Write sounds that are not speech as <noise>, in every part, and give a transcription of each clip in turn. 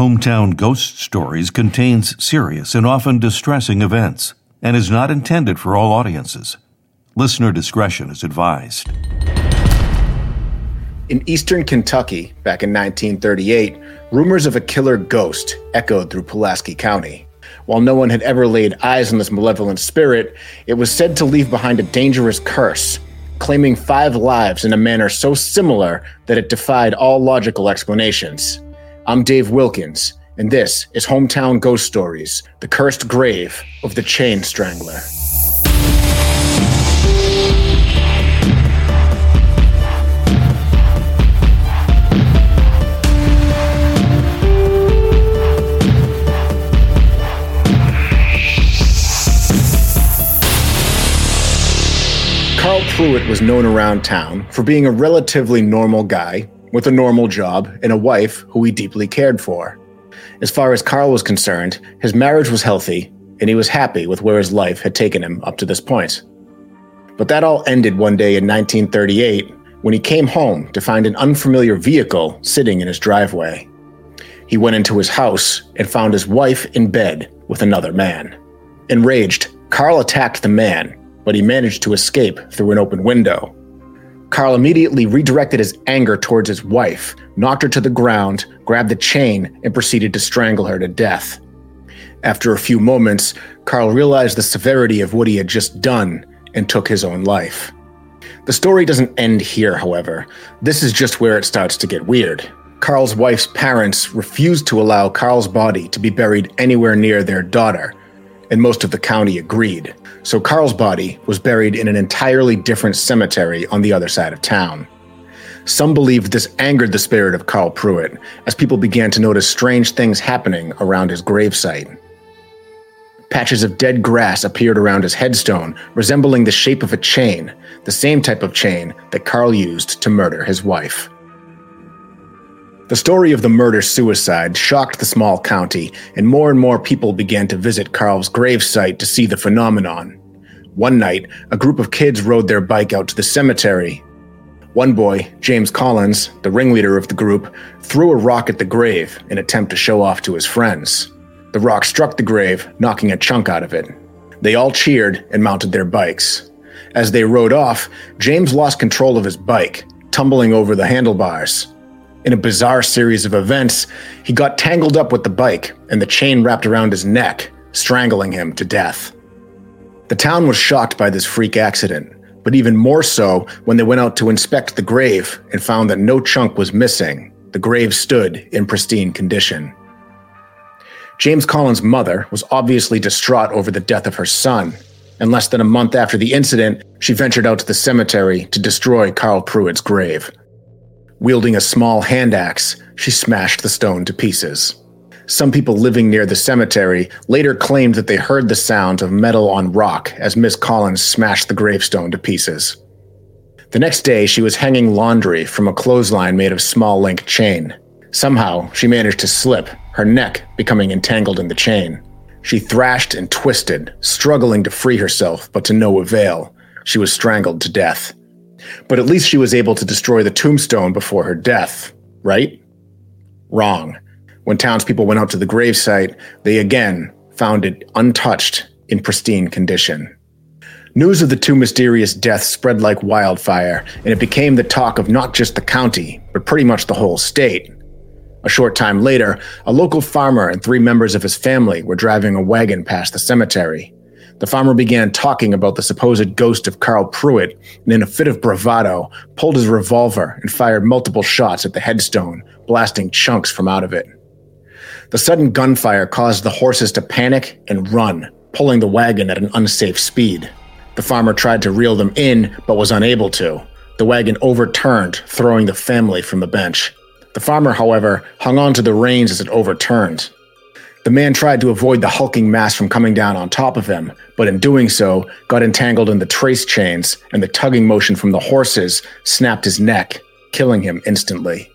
Hometown Ghost Stories contains serious and often distressing events and is not intended for all audiences. Listener discretion is advised. In eastern Kentucky, back in 1938, rumors of a killer ghost echoed through Pulaski County. While no one had ever laid eyes on this malevolent spirit, it was said to leave behind a dangerous curse, claiming five lives in a manner so similar that it defied all logical explanations. I'm Dave Wilkins, and this is Hometown Ghost Stories The Cursed Grave of the Chain Strangler. Carl Pruitt was known around town for being a relatively normal guy with a normal job and a wife who he deeply cared for. As far as Carl was concerned, his marriage was healthy and he was happy with where his life had taken him up to this point. But that all ended one day in 1938 when he came home to find an unfamiliar vehicle sitting in his driveway. He went into his house and found his wife in bed with another man. Enraged, Carl attacked the man, but he managed to escape through an open window. Carl immediately redirected his anger towards his wife, knocked her to the ground, grabbed the chain, and proceeded to strangle her to death. After a few moments, Carl realized the severity of what he had just done and took his own life. The story doesn't end here, however. This is just where it starts to get weird. Carl's wife's parents refused to allow Carl's body to be buried anywhere near their daughter, and most of the county agreed. So Carl's body was buried in an entirely different cemetery on the other side of town. Some believed this angered the spirit of Carl Pruitt, as people began to notice strange things happening around his gravesite. Patches of dead grass appeared around his headstone, resembling the shape of a chain, the same type of chain that Carl used to murder his wife. The story of the murder suicide shocked the small county, and more and more people began to visit Carl's gravesite to see the phenomenon. One night, a group of kids rode their bike out to the cemetery. One boy, James Collins, the ringleader of the group, threw a rock at the grave in attempt to show off to his friends. The rock struck the grave, knocking a chunk out of it. They all cheered and mounted their bikes. As they rode off, James lost control of his bike, tumbling over the handlebars. In a bizarre series of events, he got tangled up with the bike and the chain wrapped around his neck, strangling him to death. The town was shocked by this freak accident, but even more so when they went out to inspect the grave and found that no chunk was missing. The grave stood in pristine condition. James Collins' mother was obviously distraught over the death of her son, and less than a month after the incident, she ventured out to the cemetery to destroy Carl Pruitt's grave. Wielding a small hand axe, she smashed the stone to pieces. Some people living near the cemetery later claimed that they heard the sound of metal on rock as Miss Collins smashed the gravestone to pieces. The next day, she was hanging laundry from a clothesline made of small link chain. Somehow, she managed to slip her neck becoming entangled in the chain. She thrashed and twisted, struggling to free herself, but to no avail. She was strangled to death. But at least she was able to destroy the tombstone before her death, right? Wrong. When townspeople went out to the gravesite, they again found it untouched in pristine condition. News of the two mysterious deaths spread like wildfire, and it became the talk of not just the county, but pretty much the whole state. A short time later, a local farmer and three members of his family were driving a wagon past the cemetery. The farmer began talking about the supposed ghost of Carl Pruitt, and in a fit of bravado, pulled his revolver and fired multiple shots at the headstone, blasting chunks from out of it. The sudden gunfire caused the horses to panic and run, pulling the wagon at an unsafe speed. The farmer tried to reel them in, but was unable to. The wagon overturned, throwing the family from the bench. The farmer, however, hung on to the reins as it overturned. The man tried to avoid the hulking mass from coming down on top of him, but in doing so, got entangled in the trace chains, and the tugging motion from the horses snapped his neck, killing him instantly.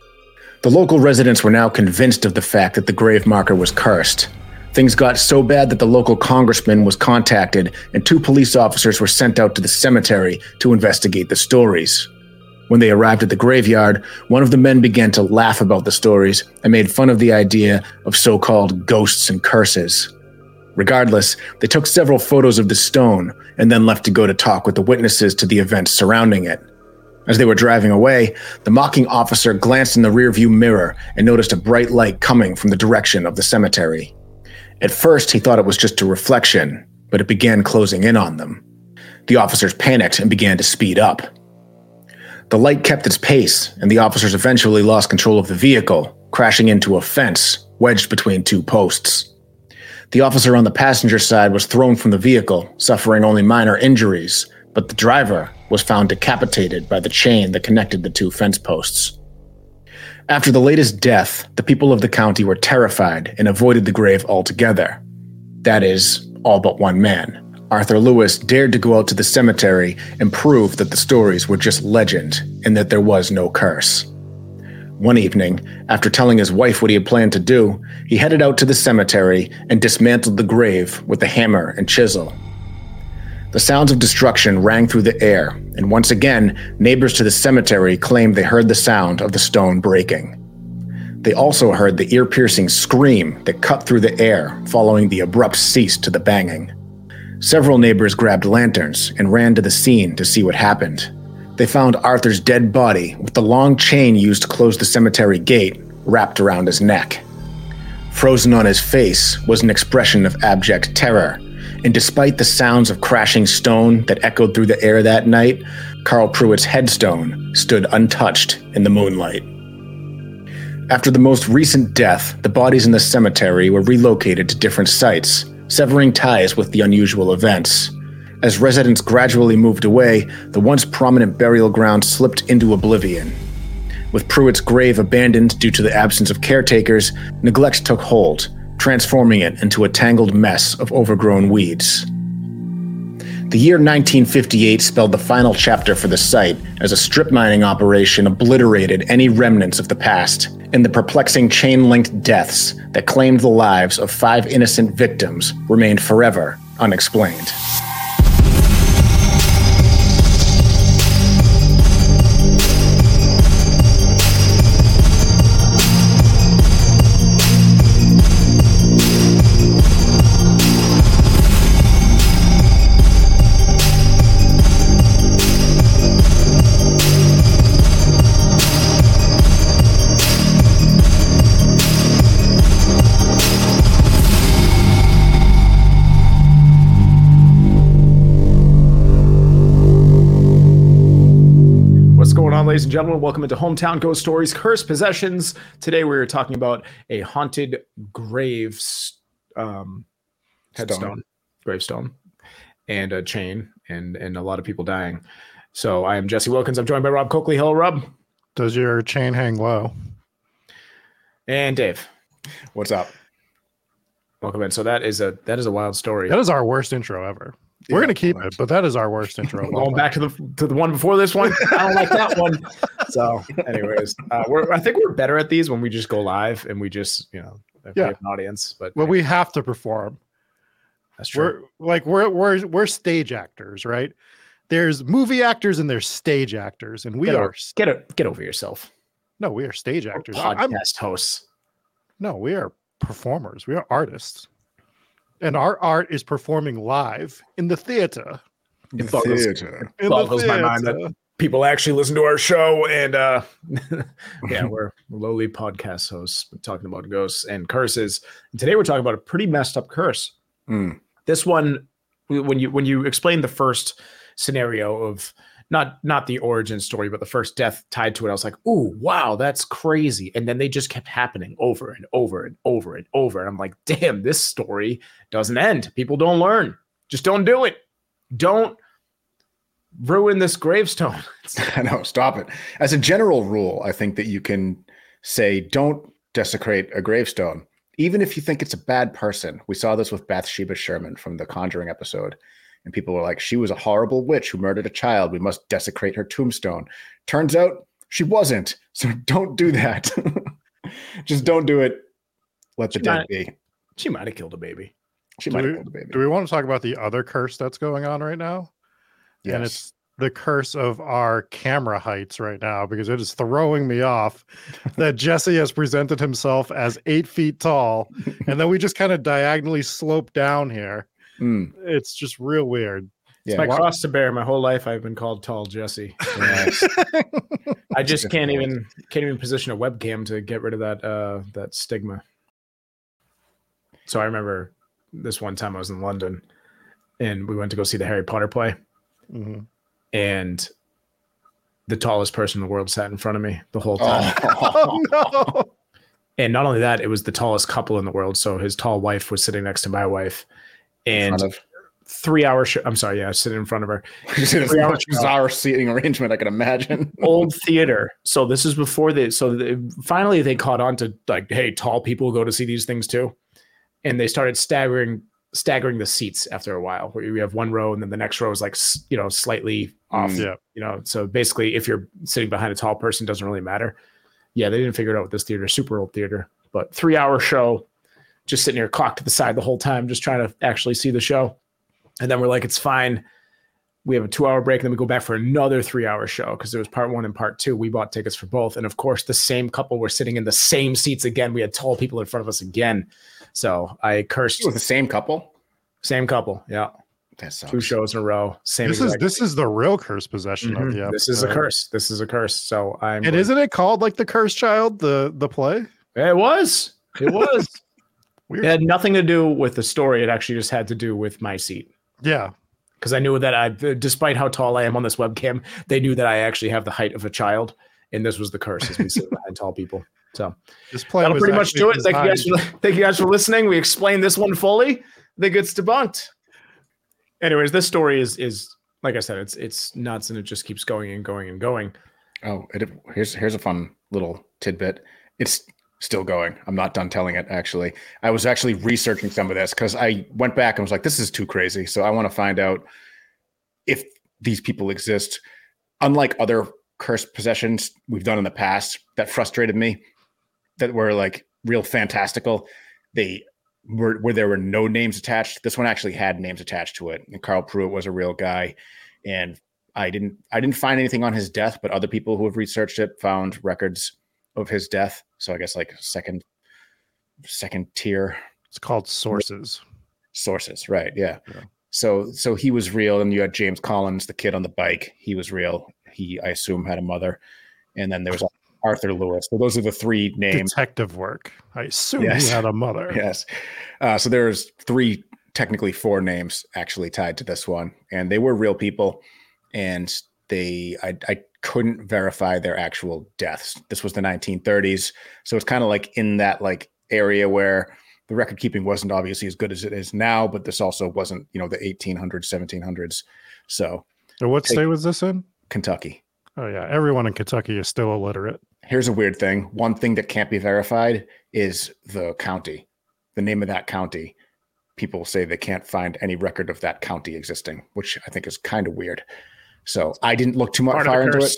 The local residents were now convinced of the fact that the grave marker was cursed. Things got so bad that the local congressman was contacted, and two police officers were sent out to the cemetery to investigate the stories. When they arrived at the graveyard, one of the men began to laugh about the stories and made fun of the idea of so called ghosts and curses. Regardless, they took several photos of the stone and then left to go to talk with the witnesses to the events surrounding it. As they were driving away, the mocking officer glanced in the rearview mirror and noticed a bright light coming from the direction of the cemetery. At first, he thought it was just a reflection, but it began closing in on them. The officers panicked and began to speed up. The light kept its pace, and the officers eventually lost control of the vehicle, crashing into a fence wedged between two posts. The officer on the passenger side was thrown from the vehicle, suffering only minor injuries, but the driver was found decapitated by the chain that connected the two fence posts. After the latest death, the people of the county were terrified and avoided the grave altogether. That is, all but one man. Arthur Lewis dared to go out to the cemetery and prove that the stories were just legend and that there was no curse. One evening, after telling his wife what he had planned to do, he headed out to the cemetery and dismantled the grave with a hammer and chisel. The sounds of destruction rang through the air, and once again, neighbors to the cemetery claimed they heard the sound of the stone breaking. They also heard the ear piercing scream that cut through the air following the abrupt cease to the banging. Several neighbors grabbed lanterns and ran to the scene to see what happened. They found Arthur's dead body with the long chain used to close the cemetery gate wrapped around his neck. Frozen on his face was an expression of abject terror, and despite the sounds of crashing stone that echoed through the air that night, Carl Pruitt's headstone stood untouched in the moonlight. After the most recent death, the bodies in the cemetery were relocated to different sites, severing ties with the unusual events. As residents gradually moved away, the once prominent burial ground slipped into oblivion. With Pruitt's grave abandoned due to the absence of caretakers, neglect took hold, transforming it into a tangled mess of overgrown weeds. The year 1958 spelled the final chapter for the site as a strip mining operation obliterated any remnants of the past, and the perplexing chain linked deaths that claimed the lives of five innocent victims remained forever unexplained. Ladies and gentlemen? Welcome into Hometown Ghost Stories Cursed Possessions. Today we're talking about a haunted grave um, headstone, gravestone, and a chain, and and a lot of people dying. So I am Jesse Wilkins. I'm joined by Rob Coakley. Hello, Rob. Does your chain hang low? And Dave. What's up? Welcome in. So that is a that is a wild story. That is our worst intro ever. We're gonna keep it, but that is our worst intro. Going back to the to the one before this one. I don't like that one. <laughs> So, anyways, uh, we're I think we're better at these when we just go live and we just you know Yeah. an audience. But Well, we have to perform. that's true. We're like we're we're we're stage actors, right? There's movie actors and there's stage actors, and we get, are over, get it, get over yourself. no, we are stage actors. We're I- I'm- podcast hosts. no, we are performers. We are artists, and our art is performing live in the theater. It boggles, Theater. In boggles the my mind theater. that people actually listen to our show and uh <laughs> yeah we're lowly podcast hosts talking about ghosts and curses and today we're talking about a pretty messed up curse Mm. this one when you when you explain the first scenario of not not the origin story but the first death tied to it i was like ooh wow that's crazy. And then they just kept happening over and over and over and over. And i'm like damn this story doesn't end. People don't learn. Just don't do it. Don't ruin this gravestone. <laughs> I know, <laughs> stop it. As a general rule, I think that you can say don't desecrate a gravestone, even if you think it's a bad person. We saw this with Bathsheba Sherman from the Conjuring episode. And people were like, she was a horrible witch who murdered a child. We must desecrate her tombstone. Turns out she wasn't. <laughs> So don't do that. <laughs> Just don't do it. Let the She dead might- be. she might have killed a baby She Do might have we- killed the baby. Do we want to talk about the other curse that's going on right now? And Yes. it's the curse of our camera heights right now because it is throwing me off <laughs> that Jesse has presented himself as eight feet tall. And then we just kind of diagonally slope down here. Mm, It's just real weird. it's yeah. my cross to bear my whole life i've been called tall jesse yes. <laughs> i just can't even can't even position a webcam to get rid of that uh that stigma so i remember this one time i was in london and we went to go see the harry potter play Mhm. and the tallest person in the world sat in front of me the whole time Oh, <laughs> Oh, no. and not only that it was the tallest couple in the world so his tall wife was sitting next to my wife and of- three hour show i'm sorry yeah sitting in front of her <laughs> It's a Three hours bizarre seating arrangement, I can imagine. <laughs> old theater. So this is before they. So they, finally they caught on to like, hey, tall people go to see these things too, and they started staggering staggering the seats after a while. Where you have one row and then the next row is like you know slightly off. Mm. Yeah. You know, so basically, if you're sitting behind a tall person, doesn't really matter. Yeah, they didn't figure it out with this theater, super old theater, but three hour show, just sitting here clocked to the side the whole time, just trying to actually see the show. And then we're like, it's fine. We have a two hour break, and then we go back for another three hour show because there was part one and part two. We bought tickets for both. And of course, the same couple were sitting in the same seats again. We had tall people in front of us again. So I cursed With the same couple. same couple. Yeah. That sucks. Two shows in a row. Same This is exact- this is the real curse possession of Mhm. the This is a curse. This is a curse. So I'm And isn't it called like the curse child, the the play? it was. It was. <laughs> Weird. it had nothing to do with the story. It actually just had to do with my seat. Yeah. because I knew that I, despite how tall I am on this webcam, they knew that I actually have the height of a child, and this was the curse is me sitting <laughs> behind tall people. So This play that'll was pretty much do it. Thank you guys. For, thank you guys for listening. We explained this one fully. I think it's debunked. Anyways, this story is is like I said, it's it's nuts, and it just keeps going and going and going. Oh, it, here's here's a fun little tidbit. It's still going. I'm not done telling it. Actually, I was actually researching some of this because I went back and was like, "This is too crazy." So I want to find out if these people exist. Unlike other cursed possessions we've done in the past that frustrated me, that were like real fantastical. They were where there were no names attached. This one actually had names attached to it, and Carl Pruitt was a real guy. And I didn't I didn't find anything on his death, but other people who have researched it found records of his death. So I guess like second second tier It's called sources. sources, right? Yeah. Yeah. So so he was real, and you had James Collins, the kid on the bike. He was real. He I assume had a mother, and then there was Arthur Lewis. So those are the three names. Detective work. I assume Yes. he had a mother. <laughs> Yes. Uh, so there's three, technically four names actually tied to this one, and they were real people, and they I, I couldn't verify their actual deaths. This was the 1930s, so it's kind of like in that like area where the record keeping wasn't obviously as good as it is now, but this also wasn't you know the 1800s, 1700s. So So what state was this in? Kentucky. Oh yeah, everyone in Kentucky is still illiterate. Here's a weird thing. One thing that can't be verified is the county, the name of that county. People say they can't find any record of that county existing, which I think is kind of weird. So I didn't look too much far into it.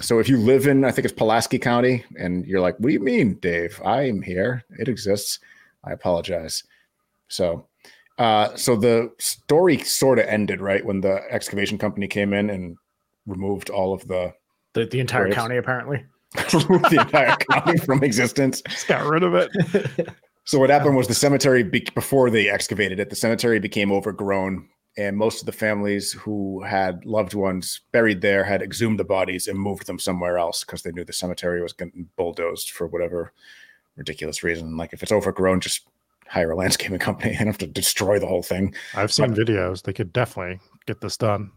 so if you live in, I think it's Pulaski County, and you're like, "What do you mean, Dave? I'm here. It exists." I apologize. So, uh, so the story sort of ended right when the excavation company came in and removed all of the The, the entire Graves. county, apparently. <laughs> removed the entire county from existence. <laughs> Just got rid of it. So what happened was the cemetery be- before they excavated it, the cemetery became overgrown, and most of the families who had loved ones buried there had exhumed the bodies and moved them somewhere else because they knew the cemetery was getting bulldozed for whatever ridiculous reason. Like if it's overgrown, just hire a landscaping <laughs> company and have to destroy the whole thing. I've seen videos. They could definitely get this done.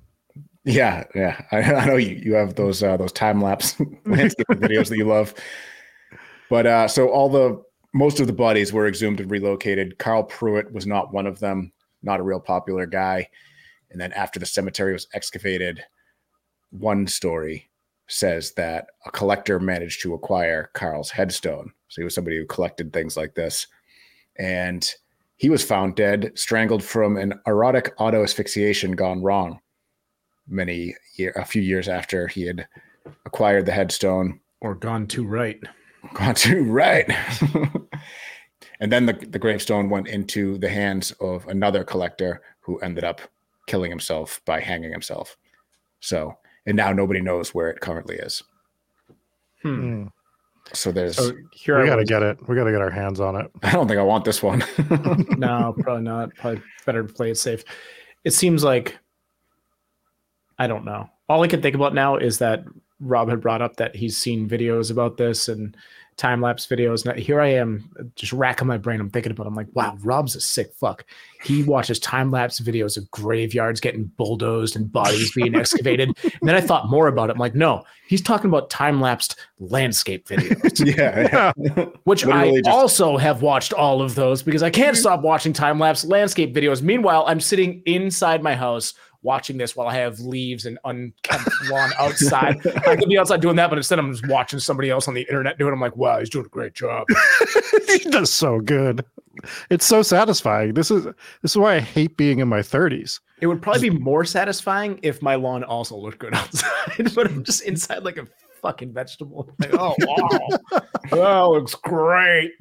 Yeah, yeah. I, <laughs> I know you, you have those uh, those time lapse <laughs> landscaping videos that you love. But uh, so all the most of the bodies were exhumed and relocated. Carl Pruitt was not one of them. Not a real popular guy. And then after the cemetery was excavated, one story says that a collector managed to acquire Carl's headstone. So he was somebody who collected things like this, and he was found dead, strangled from an erotic auto asphyxiation gone wrong many year a few years after he had acquired the headstone Or gone too right. gone to right <laughs> and then the, the gravestone went into the hands of another collector who ended up killing himself by hanging himself so and now nobody knows where it currently is Hmm. Mm. so there's So here We I got to was- get it. We got to get our hands on it. i don't think i want this one <laughs> no, probably not. Probably better to play it safe. It seems like I don't know. All I can think about now is that Rob had brought up that he's seen videos about this and time lapse videos. And here I am, just racking my brain. I'm thinking about. It. I'm like, wow, Rob's a sick fuck. He watches time lapse videos of graveyards getting bulldozed and bodies being <laughs> excavated. And then I thought more about it. I'm like, no, he's talking about time lapsed landscape videos <laughs> yeah, yeah. <laughs> which I just- also have watched all of those because I can't mhm. stop watching time lapse landscape videos. Meanwhile, I'm sitting inside my house watching this while I have leaves and unkempt lawn outside. I could be outside doing that, but instead I'm just watching somebody else on the internet doing. it. I'm like, wow, he's doing a great job. <laughs> he does so good. It's so satisfying. This is this is why I hate being in my 30s. It would probably be more satisfying if my lawn also looked good <laughs> outside, but I'm just inside like a fucking vegetable. <laughs> Like, oh wow, oh, that looks great.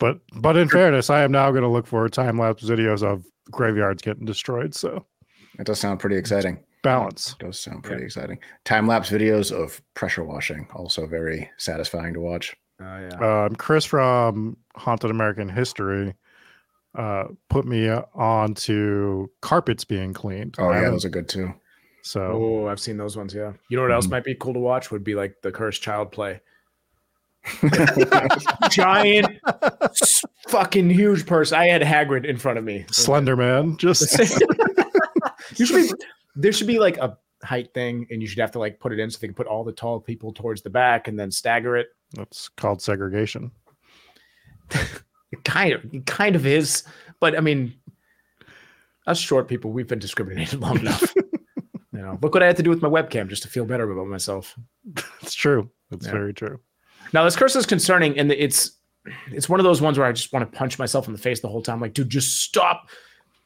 But but in fairness, I am now going to look for time lapse videos of graveyards getting destroyed. So it does sound pretty exciting balance. It does sound pretty exciting time lapse videos of pressure washing also very satisfying to watch Oh yeah. Um, Chris from Haunted American History uh, put me on to carpets being cleaned. oh yeah those are good too so Oh, I've seen those ones. Yeah. You know what else might be cool to watch? Would be like the cursed child play. <laughs> <laughs> Giant, s- <laughs> fucking huge person. I had Hagrid in front of me. Slender Man, just <laughs> Usually, there should be like a height thing, and you should have to like put it in so they can put all the tall people towards the back and then stagger it. that's called segregation. <laughs> It kind of, it kind of is, but I mean, us short people, we've been discriminated <laughs> long enough. you know, look what I had to do with my webcam just to feel better about myself. It's true. It's Yeah. very true. Now this curse is concerning, and it's it's one of those ones where I just want to punch myself in the face the whole time. Like, dude, just stop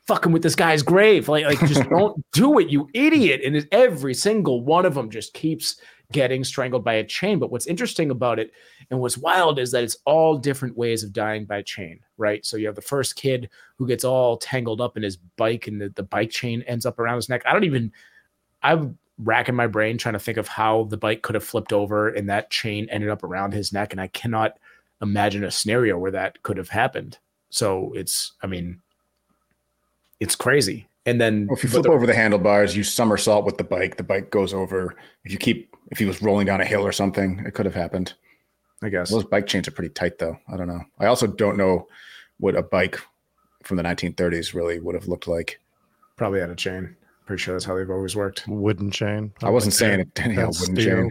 fucking with this guy's grave. Like, like just <laughs> don't do it, you idiot. And every single one of them just keeps getting strangled by a chain. But what's interesting about it and what's wild is that it's all different ways of dying by chain, right? So you have the first kid who gets all tangled up in his bike, and the, the bike chain ends up around his neck. I don't even I'm racking my brain trying to think of how the bike could have flipped over and that chain ended up around his neck. And I cannot imagine a scenario where that could have happened. So it's, I mean, it's crazy. And then Well, if you flip the- over the handlebars, you somersault with the bike. The bike goes over. If you keep, if he was rolling down a hill or something, it could have happened. I guess Those bike chains are pretty tight, though. I don't know. I also don't know what a bike from the 1930s really would have looked like. probably had a chain. Pretty sure that's how they've always worked. Wooden chain. I wasn't saying it didn't have a wooden steel.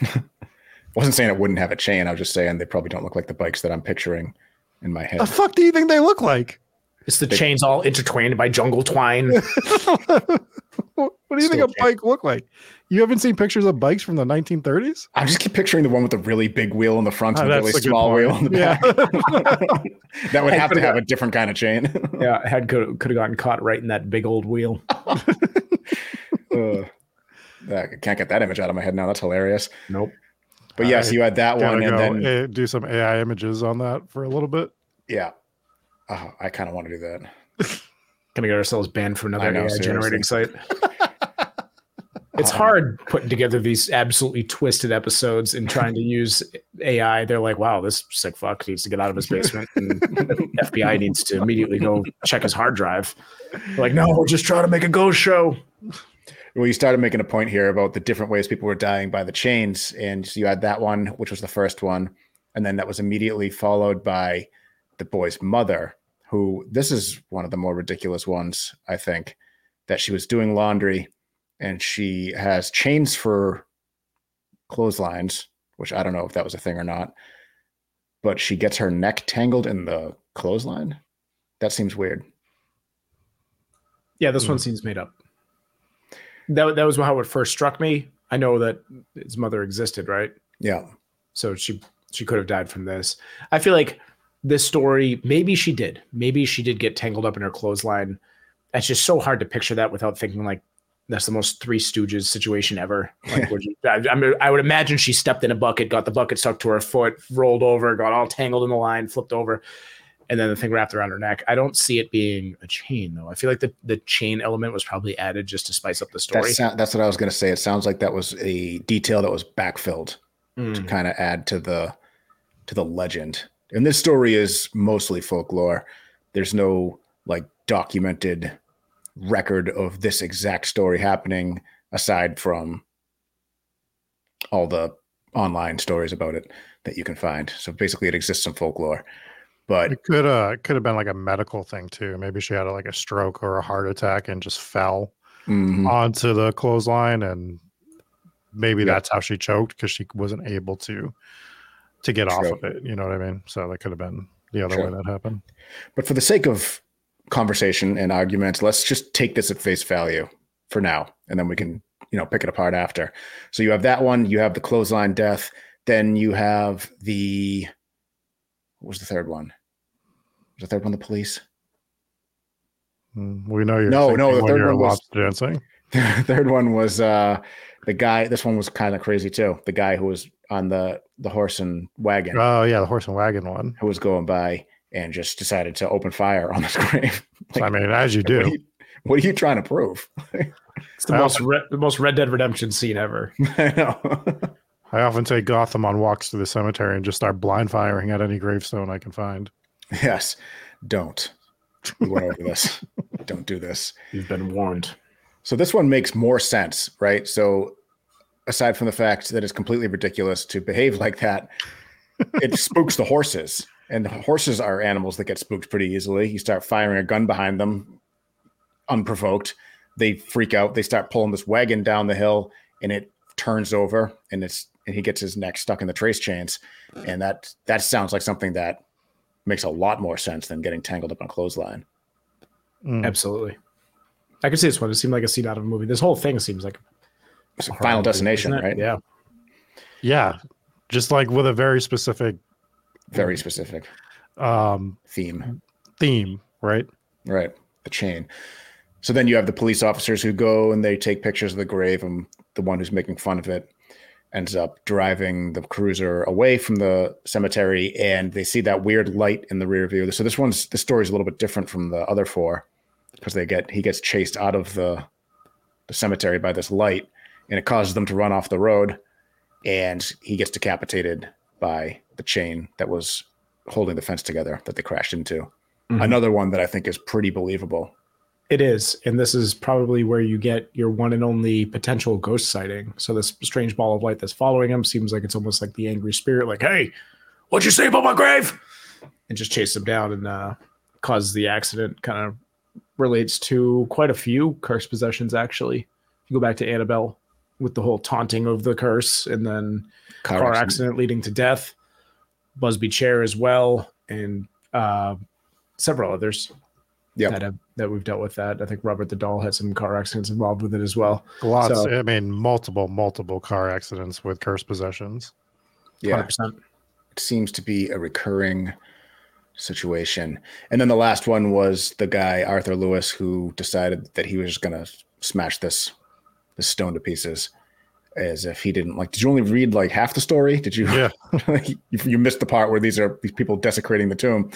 chain. <laughs> I wasn't saying it wouldn't have a chain. I was just saying they probably don't look like the bikes that I'm picturing in my head. The fuck do you think they look like? It's the chains all intertwined by jungle twine. <laughs> what do you think Still a bike look like? You haven't seen pictures of bikes from the 1930s? I just keep picturing the one with the really big wheel in the front Oh, and the really a small wheel in the Yeah. back. <laughs> that would Hey, have to have a different kind of chain. <laughs> yeah, had could could have gotten caught right in that big old wheel. Uh, I can't get that image out of my head now. That's hilarious. Nope. But yes, I you had that one, and then eh, do some AI images on that for a little bit. yeah, oh, I kind of want to do that. <laughs> Gonna get ourselves banned from another know, AI generating site. seriously. <laughs> It's hard putting together these absolutely twisted episodes and trying to use AI. They're like, wow, this sick fuck needs to get out of his basement. And <laughs> FBI needs to immediately go check his hard drive. They're like, no, we're just trying to make a ghost show. Well, you started making a point here about the different ways people were dying by the chains, and so you had that one, which was the first one, and then that was immediately followed by the boy's mother, who this is one of the more ridiculous ones, I think, that she was doing laundry and she has chains for clotheslines, which I don't know if that was a thing or not, but she gets her neck tangled in the clothesline. That seems weird. Yeah, this one hmm. seems made up. That, that was how it first struck me. I know that his mother existed, right? Yeah. So she she could have died from this. I feel like this story, maybe she did. Maybe she did get tangled up in her clothesline. It's just so hard to picture that without thinking like that's the most Three Stooges situation ever. Like, you, I, I, mean, I would imagine she stepped in a bucket, got the bucket stuck to her foot, rolled over, got all tangled in the line, flipped over, and then the thing wrapped around her neck. I don't see it being a chain though. I feel like the, the chain element was probably added just to spice up the story. That's, that's what I was going to say. It sounds like that was a detail that was backfilled to Mm. kind of add to the to the legend. And this story is mostly folklore. There's no like documented record of this exact story happening aside from all the online stories about it that you can find. So basically it exists in folklore. But It could uh could have been like a medical thing too. Maybe she had like a stroke or a heart attack and just fell mhm, onto the clothesline and maybe Yeah. that's how she choked because she wasn't able to to get off of it. You know what I mean? So that could have been the other True. way that happened. But for the sake of conversation and argument, let's just take this at face value for now, and then we can, you know, pick it apart after. So you have that one, you have the clothesline death, then you have the what was the third one? Was the third one the police? Mm, We know you're No, no, the third one was- dancing. <laughs> the third one was uh the guy. This one was kind of crazy too. The guy who was on the the horse and wagon, Oh yeah, the horse and wagon one. who was going by and just decided to open fire on this <laughs> grave. So, I mean, as you <laughs> What are do. you, what are you trying to prove? It's the I most re- the most Red Dead Redemption scene ever. I know. I often take Gotham on walks to the cemetery and just start blind firing at any gravestone I can find. Yes. Don't. We went over this. Don't do this. You've been warned. So this one makes more sense, right? So aside from the fact that it's completely ridiculous to behave like that, it <laughs> spooks the horses. And the horses are animals that get spooked pretty easily. You start firing a gun behind them unprovoked. They freak out. They start pulling this wagon down the hill and it turns over and it's and he gets his neck stuck in the trace chains. And that that sounds like something that makes a lot more sense than getting tangled up on clothesline. Mm. Absolutely. I could see this one. It seemed like a scene out of a movie. This whole thing seems like It's a a Final movie, destination, isn't right? Yeah. Yeah. Just like with a very specific Very specific um theme. theme, right? Right. The chain. So then you have the police officers who go and they take pictures of the grave, and the one who's making fun of it ends up driving the cruiser away from the cemetery, and they see that weird light in the rear view. So this one's the story's a little bit different from the other four because they get he gets chased out of the the cemetery by this light, and it causes them to run off the road, and he gets decapitated by the chain that was holding the fence together that they crashed into Mhm. another one that I think is pretty believable. It is. And this is probably where you get your one and only potential ghost sighting. So this strange ball of light that's following him seems like it's almost like the angry spirit, like, hey, what'd you say about my grave? And just chase him down and uh, causes the accident. Kind of relates to quite a few curse possessions, actually. You go back to Annabelle with the whole taunting of the curse and then Car car, accident. accident. leading to death, Busby Chair as well, and uh, several others Yep. that have that we've dealt with. That I think Robert the Doll had some car accidents involved with it as well. Lots. So- I mean, multiple, multiple car accidents with cursed possessions. Yeah, 100%. it seems to be a recurring situation. And then the last one was the guy Arthur Lewis who decided that he was just going to smash this the stone to pieces as if he didn't like did you only read like half the story did you Yeah. <laughs> you, you missed the part where these are these people desecrating the tomb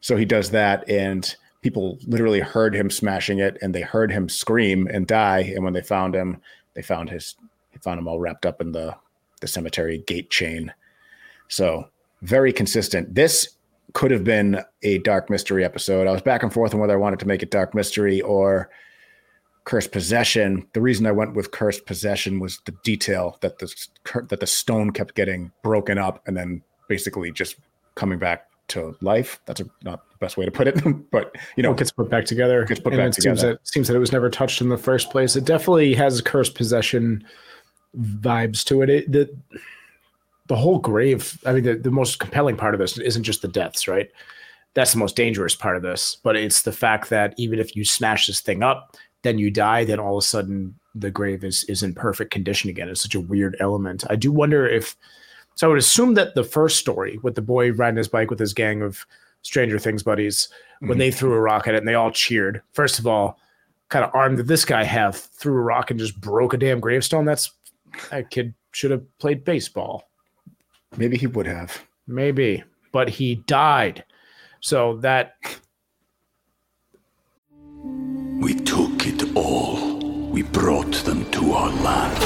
so he does that and people literally heard him smashing it and they heard him scream and die and when they found him they found his they found him all wrapped up in the the cemetery gate chain so very consistent this could have been a dark mystery episode i was back and forth on whether i wanted to make it dark mystery or cursed possession. The reason I went with cursed possession was the detail that the that the stone kept getting broken up and then basically just coming back to life. That's a, not best way to put it, <laughs> but you know, it gets put back together. Gets put and back it seems together. that seems that it was never touched in the first place. It definitely has cursed possession vibes to it. it the the whole grave. I mean, the, the most compelling part of this isn't just the deaths, right? That's the most dangerous part of this, but it's the fact that even if you smash this thing up, then you die, then all of a sudden the grave is is in perfect condition again. It's such a weird element. I do wonder if so I would assume that the first story with the boy riding his bike with his gang of Stranger Things buddies, when mm-hmm. they threw a rock at it and they all cheered. First of all, kind of arm did this guy have? Threw a rock and just broke a damn gravestone. That's that kid should have played baseball. maybe he would have. Maybe, but he died. So that We took it all. We brought them to our land.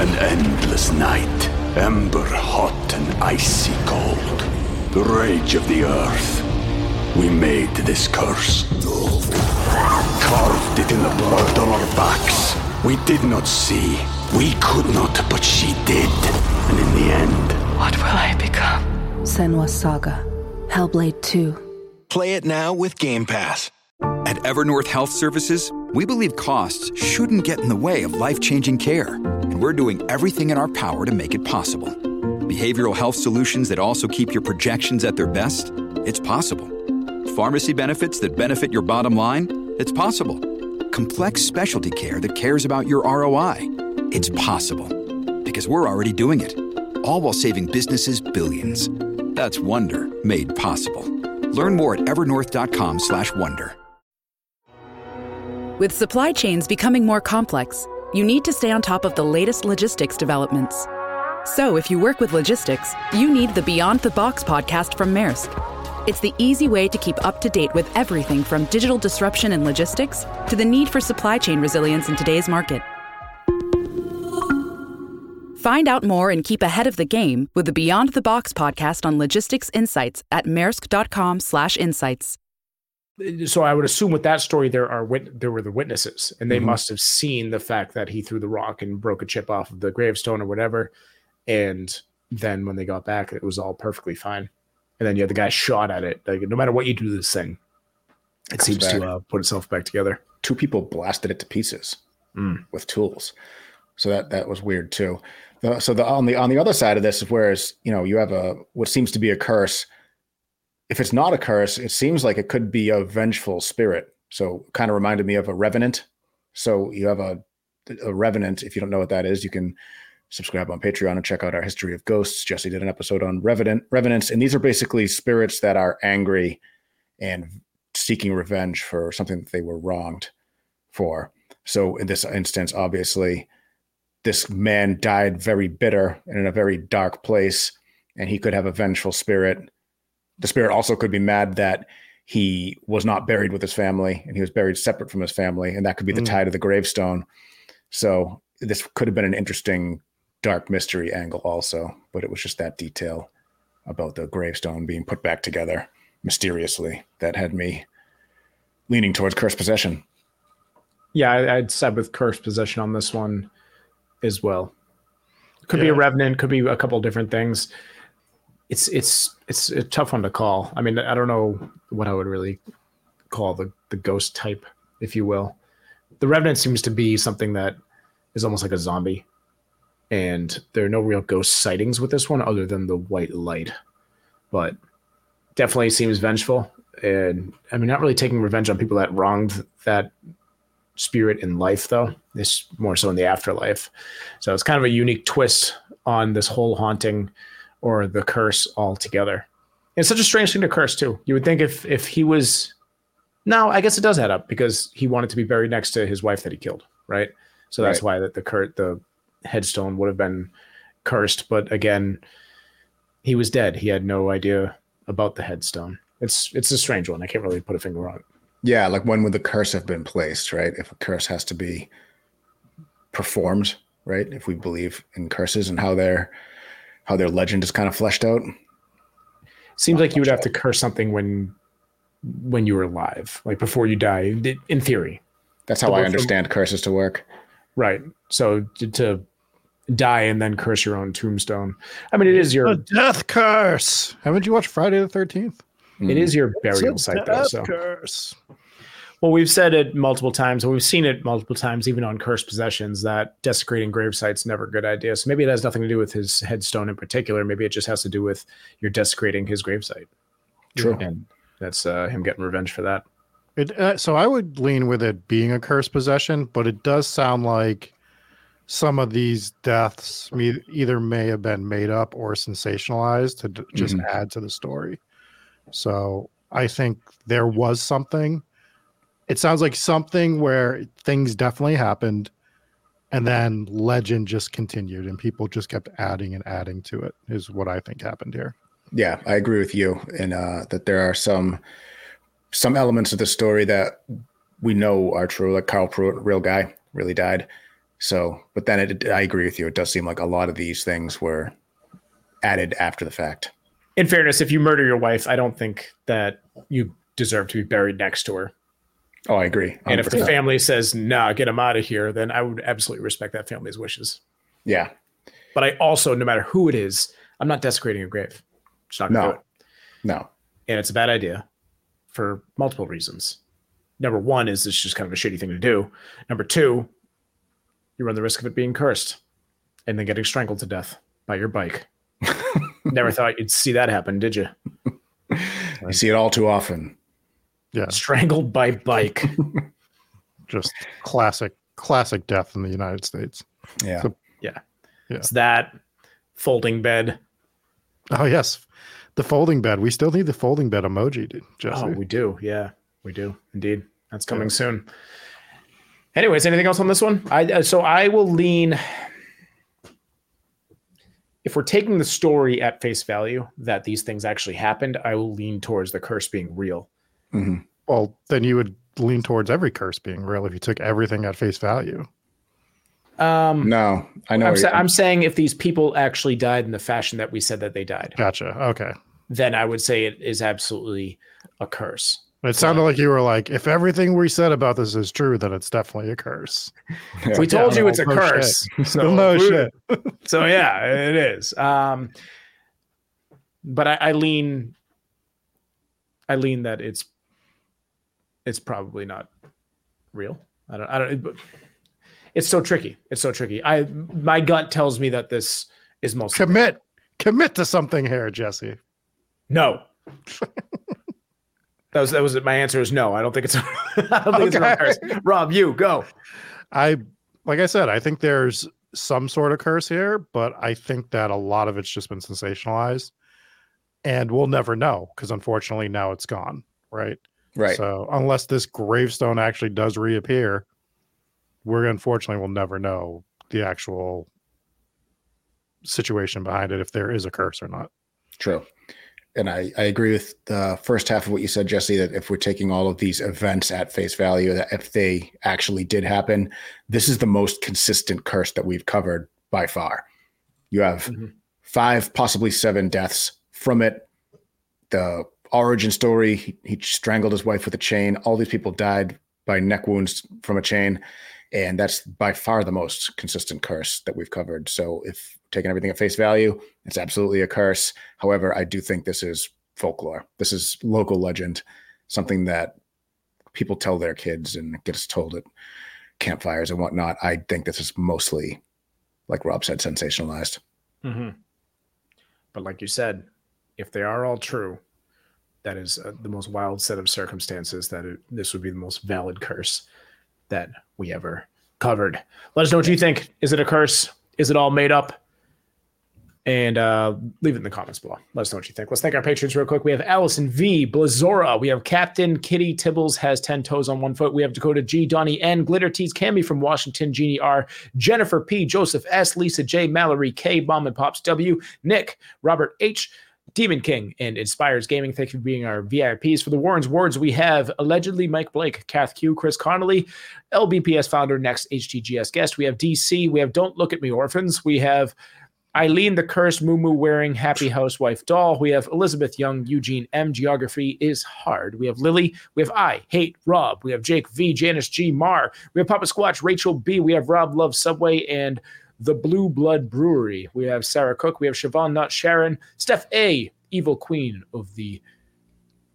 An endless night, ember hot and icy cold. The rage of the earth. We made this curse. Carved it in the blood on our backs. We did not see. We could not, but she did. And in the end, What will I become? Senua's Saga. Hellblade 2. Play it now with Game Pass. At Evernorth Health Services, we believe costs shouldn't get in the way of life changing care, and we're doing everything in our power to make it possible. Behavioral health solutions that also keep your projections at their best? It's possible. Pharmacy benefits that benefit your bottom line? It's possible. Complex specialty care that cares about your ROI? It's possible. Because we're already doing it. All while saving businesses billions. That's Wonder made possible. Learn more at evernorth.com/wonder. With supply chains becoming more complex, you need to stay on top of the latest logistics developments. So, if you work with logistics, you need the Beyond the Box podcast from Maersk. It's the easy way to keep up to date with everything from digital disruption in logistics to the need for supply chain resilience in today's market. Find out more and keep ahead of the game with the Beyond the Box podcast on logistics insights at maersk.com/insights. so I would assume with that story there are wit- there were the witnesses and they Mhm. must have seen the fact that he threw the rock and broke a chip off of the gravestone or whatever and then when they got back it was all perfectly fine and then you had the guy shot at it like no matter what you do to this thing it Comes seems back. to uh, put itself back together Two people blasted it to pieces Mm. with tools. So that that was weird too. The, so the on the on the other side of this is whereas you know you have a what seems to be a curse. If it's not a curse, it seems like it could be a vengeful spirit. So kind of reminded me of a revenant. So you have a a revenant. If you don't know what that is, you can subscribe on Patreon and check out our history of ghosts. Jesse did an episode on revenant revenants, and these are basically spirits that are angry and seeking revenge for something that they were wronged for. So in this instance, obviously, this man died very bitter and in a very dark place, and he could have a vengeful spirit. The spirit also could be mad that he was not buried with his family and he was buried separate from his family, and that could be the Mm. tie to the gravestone. So this could have been an interesting dark mystery angle also, but it was just that detail about the gravestone being put back together mysteriously that had me leaning towards cursed possession. yeah I, i'd side with cursed possession on this one as well. Could be a revenant could be a couple different things. It's it's it's a tough one to call. I mean i don't know what i would really call the the ghost type if you will. The revenant seems to be something that is almost like a zombie and there are no real ghost sightings with this one other than the white light. But definitely seems vengeful and i mean not really taking revenge on people that wronged that spirit in life though. This more so in the afterlife. So it's kind of a unique twist on this whole haunting or the curse altogether. It's such a strange thing to curse too. You would think if if he was no i guess it does add up because he wanted to be buried next to his wife that he killed right? So that's Right. why that the cur- the headstone would have been cursed. But again, he was dead. He had no idea about the headstone. It's it's a strange one. I can't really put a finger on it. Yeah, like when would the curse have been placed, right? If a curse has to be performed, right? If we believe in curses and how their how their legend is kind of fleshed out. Seems like you would have to curse something when when you were alive, like before you die. In theory, That's how I from- understand curses to work. right? So to, to die and then curse your own tombstone. I mean, it is your A death curse. Haven't you watched Friday the Thirteenth? it is your burial site though. So curse. Well, we've said it multiple times, and we've seen it multiple times, even on cursed possessions, that desecrating grave sites never a good idea. So maybe it has nothing to do with his headstone in particular. Maybe it just has to do with you're desecrating his gravesite. True. And that's uh, him getting revenge for that. It, uh, so I would lean with it being a cursed possession, but it does sound like some of these deaths either may have been made up or sensationalized to d- just Mhm. add to the story. So I think there was something. It sounds like something where things definitely happened, and then legend just continued, and people just kept adding and adding to it. Is what I think happened here. Yeah, I agree with you in uh, that there are some some elements of the story that we know are true. Like Carl Pruitt, real guy, really died. So, but then it, I agree with you. It does seem like a lot of these things were added after the fact. In fairness, if you murder your wife, I don't think that you deserve to be buried next to her. Oh, I agree. And if the family says, nah, get him out of here, then I would absolutely respect that family's wishes. yeah, But I also, no matter who it is, I'm not desecrating a grave. Just not gonna No. do it. no, And it's a bad idea for multiple reasons. Number one is it's just kind of a shitty thing to do. Number two, you run the risk of it being cursed and then getting strangled to death by your bike. <laughs> Never thought you'd see that happen, did you? you see it all too often. Yeah, Strangled by bike. <laughs> just classic, classic death in the United States. Yeah, So- Yeah. Yeah. It's that folding bed. Oh yes, the folding bed. We still need the folding bed emoji, dude. Jesse. Oh, we do. Yeah, we do indeed. That's coming soon. Anyways, anything else on this one? I uh, so I will lean. If we're taking the story at face value that these things actually happened, I will lean towards the curse being real. Mhm. well, then you would lean towards every curse being real if you took everything at face value. Um, no, I know. I'm, sa- I'm saying if these people actually died in the fashion that we said that they died, Gotcha. Okay. then I would say it is absolutely a curse. It sounded like you were like, if everything we said about this is true, then it's definitely a curse. We told you no, it's a no curse. shit. <laughs> So, no shit. so yeah, it is. Um, but I, I lean, I lean that it's, it's probably not real. I don't, I don't. But it's so tricky. It's so tricky. I my gut tells me that this is most Commit, commit to something here, Jesse. no. <laughs> that was that was it. My answer is no. I don't think it's. <laughs> I don't think it's a curse. Rob, you go. I, like I said, I think there's some sort of curse here, but I think that a lot of it's just been sensationalized, and we'll never know because unfortunately now it's gone. Right. right. So unless this gravestone actually does reappear, we're unfortunately will never know the actual situation behind it if there is a curse or not. True. And I, I agree with the first half of what you said, Jesse, that if we're taking all of these events at face value, that if they actually did happen, this is the most consistent curse that we've covered by far. You have Mhm. five, possibly seven deaths from it. The origin story, he, he strangled his wife with a chain. All these people died by neck wounds from a chain. And that's by far the most consistent curse that we've covered. So if taking everything at face value, it's absolutely a curse. However, I do think this is folklore. This is local legend, something that people tell their kids and gets told at campfires and whatnot. I think this is mostly, like Rob said, sensationalized. Mm-hmm. But like you said, if they are all true, that is uh, the most wild set of circumstances that it, this would be the most valid curse that we ever covered. Let us know what you think. Is it a curse? Is it all made up? And uh, leave it in the comments below. Let us know what you think. Let's thank our patrons real quick. We have Allison V, Blazora. We have Captain Kitty Tibbles has 10 toes on one foot. We have Dakota G, Donnie N, Glitter Tees, Cammy from Washington, Jeannie R, Jennifer P, Joseph S, Lisa J, Mallory K, Mom and Pops W, Nick, Robert H, Demon King and Inspires Gaming. Thank you for being our VIPs. For the Warren's Words, we have allegedly Mike Blake, Kath Q, Chris Connolly, LBPS founder, next HTGS guest. We have DC. We have Don't Look at Me Orphans. We have Eileen the Cursed Moo Moo wearing Happy Housewife doll. We have Elizabeth Young, Eugene M. Geography is hard. We have Lily. We have I Hate Rob. We have Jake V. Janice G. Mar. We have Papa Squatch, Rachel B. We have Rob Love Subway and the Blue Blood Brewery. We have Sarah Cook. We have Siobhan Not Sharon. Steph A. Evil Queen of the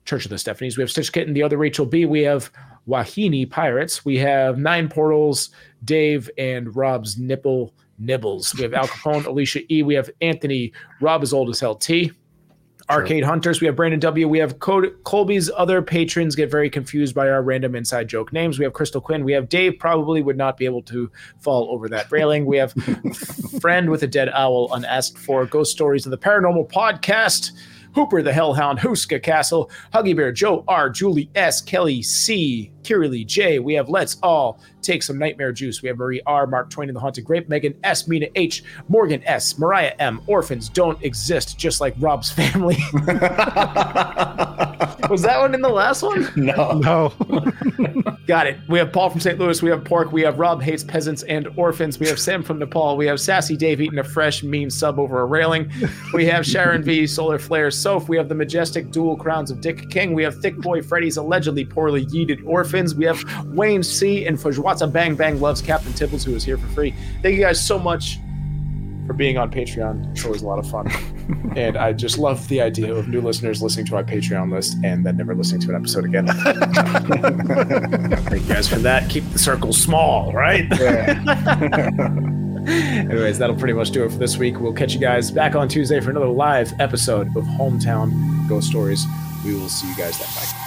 Church of the Stephanies. We have Stitch Kitten, the other Rachel B. We have Wahini Pirates. We have Nine Portals, Dave, and Rob's Nipple Nibbles. We have Al Capone, Alicia E. We have Anthony, Rob is old as hell T. Arcade Hunters. We have Brandon W. We have Col- Colby's other patrons get very confused by our random inside joke names. We have Crystal Quinn. We have Dave, probably would not be able to fall over that railing. We have <laughs> Friend with a Dead Owl, unasked for Ghost Stories of the Paranormal Podcast. Hooper the Hellhound, Houska Castle, Huggy Bear, Joe R, Julie S, Kelly C, Kiralee J. We have Let's All Take Some Nightmare Juice. We have Marie R, Mark Twain and the Haunted Grape, Megan S, Mina H, Morgan S, Mariah M. Orphans don't exist, just like Rob's family. Was that one in the last one? No. No. Got it. We have Paul from St. Louis. We have Pork. We have Rob hates peasants and orphans. We have Sam from Nepal. We have Sassy Dave eating a fresh mean sub over a railing. We have Sharon V, Solar Flare, Soph. We have the majestic dual crowns of Dick King. We have Thick Boy Freddy's allegedly poorly yeeted orphans. We have Wayne C and Fajwatsa Bang Bang loves Captain Tibbles, who is here for free. Thank you guys so much for being on Patreon. It's always a lot of fun. <laughs> and I just love the idea of new listeners listening to our Patreon list and then never listening to an episode again. Thank you guys for that. Keep the circle small, right? <laughs> Anyways, that'll pretty much do it for this week. We'll catch you guys back on Tuesday for another live episode of Hometown Ghost Stories. We will see you guys then. Bye.